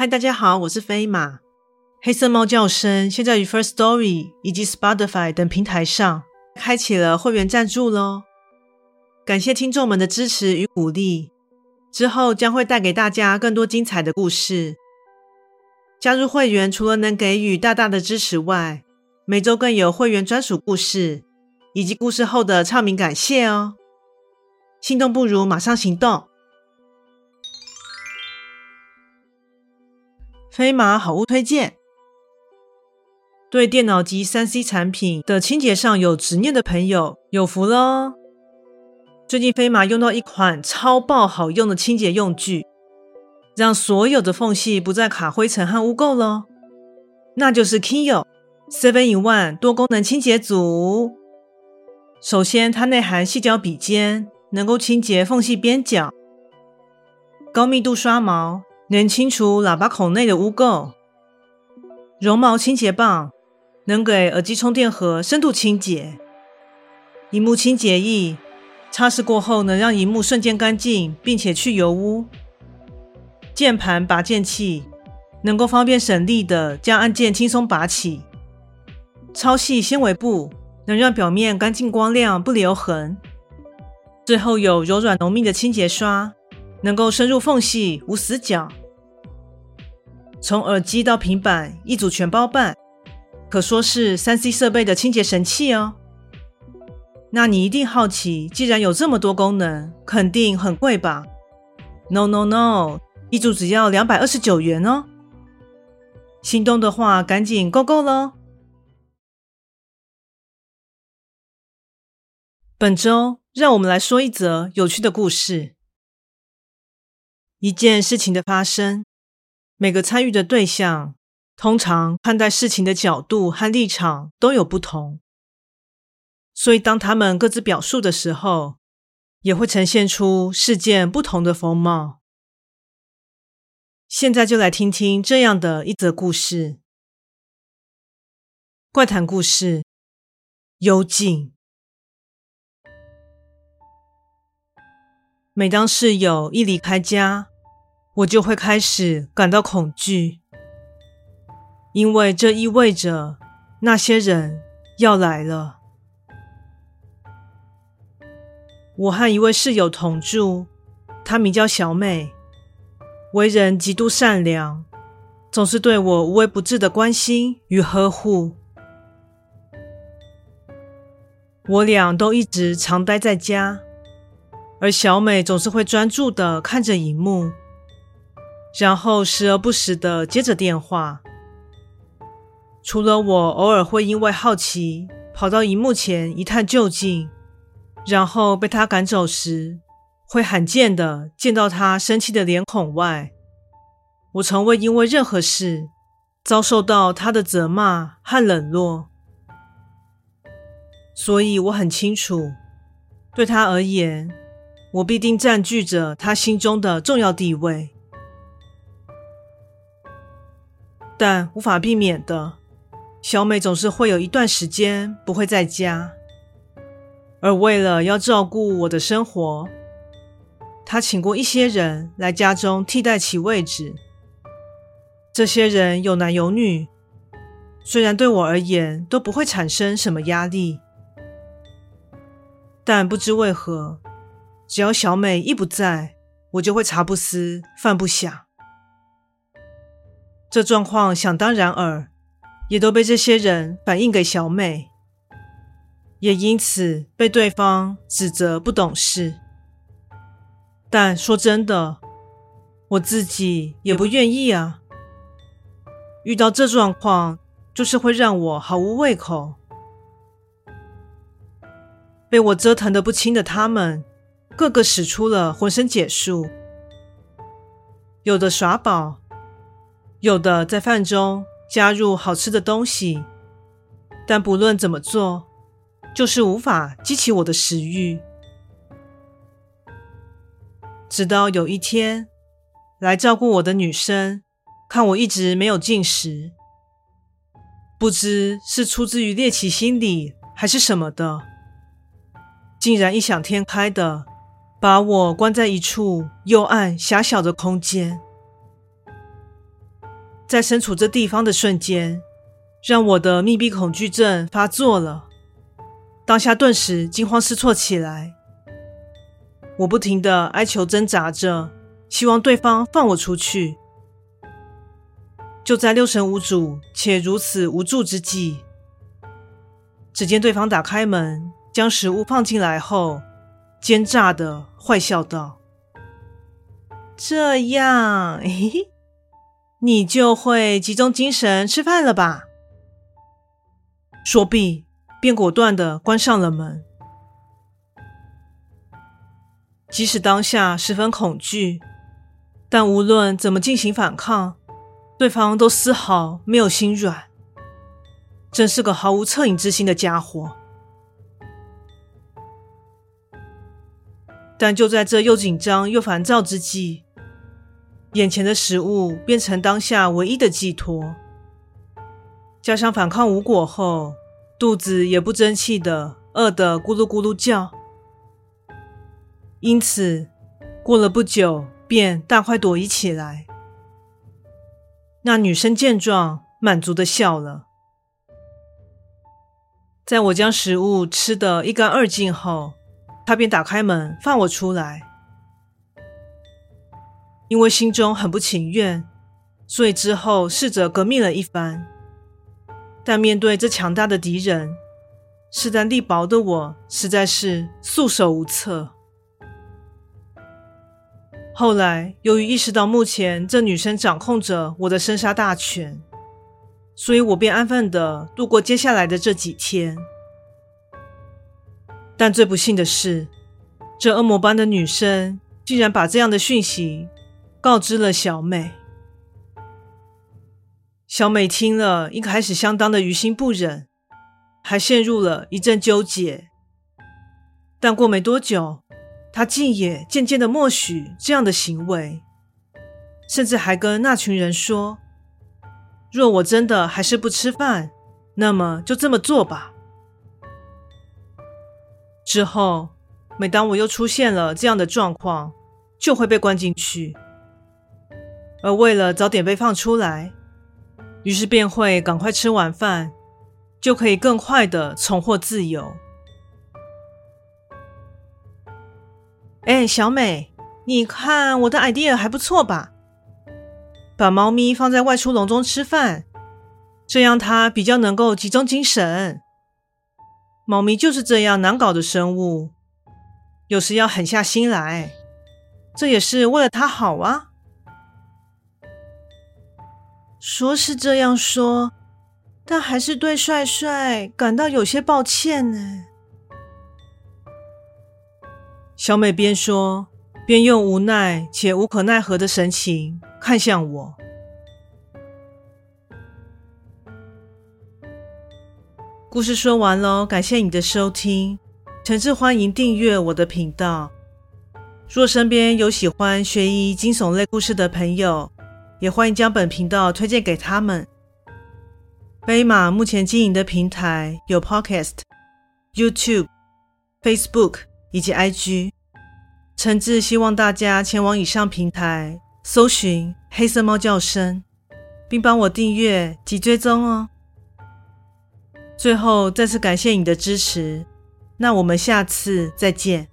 嗨，大家好，我是飞马。黑色猫叫声现在于 First Story 以及 Spotify 等平台上开启了会员赞助喽，感谢听众们的支持与鼓励。之后将会带给大家更多精彩的故事。加入会员除了能给予大大的支持外，每周更有会员专属故事以及故事后的唱名感谢哦。心动不如马上行动。飞马好物推荐。对电脑及 3C 产品的清洁上有执念的朋友有福了。最近飞马用到一款超爆好用的清洁用具，让所有的缝隙不再卡灰尘和污垢喽。那就是 KINYO 7-in-1 多功能清洁组。首先，它内含细胶笔尖，能够清洁缝隙边角；高密度刷毛，能清除喇叭孔内的污垢；绒毛清洁棒，能给耳机充电盒深度清洁；萤幕清洁液。擦拭过后能让萤幕瞬间干净，并且去油污。键盘拔键器能够方便省力的将按键轻松拔起。超细纤维布能让表面干净光亮，不留痕。最后有柔软浓密的清洁刷，能够深入缝隙，无死角。从耳机到平板一组全包办，可说是三 C 设备的清洁神器哦。那你一定好奇，既然有这么多功能，肯定很贵吧？No No No，一组只要两百二十九元哦。心动的话，赶紧购购喽！本周，让我们来说一则有趣的故事。一件事情的发生，每个参与的对象，通常看待事情的角度和立场都有不同。所以，当他们各自表述的时候，也会呈现出事件不同的风貌。现在就来听听这样的一则故事：怪谈故事，幽静。每当室友一离开家，我就会开始感到恐惧，因为这意味着那些人要来了。我和一位室友同住，她名叫小美，为人极度善良，总是对我无微不至的关心与呵护。我俩都一直常待在家，而小美总是会专注的看着荧幕，然后时而不时的接着电话。除了我偶尔会因为好奇跑到荧幕前一探究竟。然后被他赶走时，会罕见的见到他生气的脸孔外，我从未因为任何事遭受到他的责骂和冷落，所以我很清楚，对他而言，我必定占据着他心中的重要地位。但无法避免的，小美总是会有一段时间不会在家。而为了要照顾我的生活，他请过一些人来家中替代其位置。这些人有男有女，虽然对我而言都不会产生什么压力，但不知为何，只要小美一不在，我就会茶不思饭不想。这状况想当然耳，也都被这些人反映给小美。也因此被对方指责不懂事，但说真的，我自己也不愿意啊。遇到这状况，就是会让我毫无胃口。被我折腾得不轻的他们，个个使出了浑身解数，有的耍宝，有的在饭中加入好吃的东西，但不论怎么做。就是无法激起我的食欲，直到有一天，来照顾我的女生看我一直没有进食，不知是出自于猎奇心理还是什么的，竟然异想天开的把我关在一处幽暗狭小的空间。在身处这地方的瞬间，让我的密闭恐惧症发作了。当下顿时惊慌失措起来，我不停地哀求挣扎着，希望对方放我出去。就在六神无主且如此无助之际，只见对方打开门，将食物放进来后，奸诈的坏笑道：“这样，嘿嘿。”你就会集中精神吃饭了吧？说毕，便果断的关上了门。即使当下十分恐惧，但无论怎么进行反抗，对方都丝毫没有心软。真是个毫无恻隐之心的家伙。但就在这又紧张又烦躁之际，眼前的食物变成当下唯一的寄托，加上反抗无果后，肚子也不争气的饿得咕噜咕噜叫，因此过了不久便大快朵颐起来。那女生见状，满足的笑了。在我将食物吃得一干二净后，她便打开门放我出来。因为心中很不情愿，所以之后试着革命了一番。但面对这强大的敌人，势单力薄的我实在是束手无策。后来，由于意识到目前这女生掌控着我的生杀大权，所以我便安分的度过接下来的这几天。但最不幸的是，这恶魔般的女生竟然把这样的讯息。告知了小美。小美听了，一开始相当的于心不忍，还陷入了一阵纠结。但过没多久，她竟也渐渐的默许这样的行为，甚至还跟那群人说：“若我真的还是不吃饭，那么就这么做吧。”之后，每当我又出现了这样的状况，就会被关进去。而为了早点被放出来，于是便会赶快吃完饭，就可以更快的重获自由。哎，小美，你看我的 idea 还不错吧？把猫咪放在外出笼中吃饭，这样它比较能够集中精神。猫咪就是这样难搞的生物，有时要狠下心来，这也是为了它好啊。说是这样说，但还是对帅帅感到有些抱歉呢。小美边说边用无奈且无可奈何的神情看向我。故事说完喽，感谢你的收听，诚挚欢迎订阅我的频道。若身边有喜欢悬疑惊悚类故事的朋友，也欢迎将本频道推荐给他们。飞马目前经营的平台有 Podcast、YouTube、Facebook 以及 IG，诚挚希望大家前往以上平台搜寻“黑色猫叫声”，并帮我订阅及追踪哦。最后再次感谢你的支持，那我们下次再见。